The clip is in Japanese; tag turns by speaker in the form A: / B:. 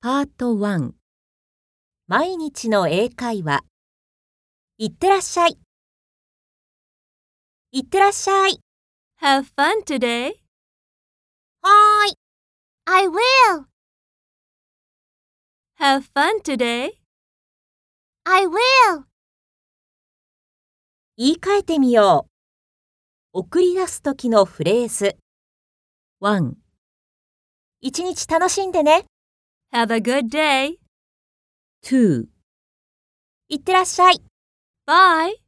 A: パート1毎日の英会話いってらっしゃいいってらっしゃい
B: Have fun today.
A: はーい
C: I will.
B: Have fun today.
C: I will.
A: 言い換えてみよう送り出す時のフレーズ。1一日楽しんでね。
B: Have a good day.
A: 2いってらっしゃい。
B: Bye.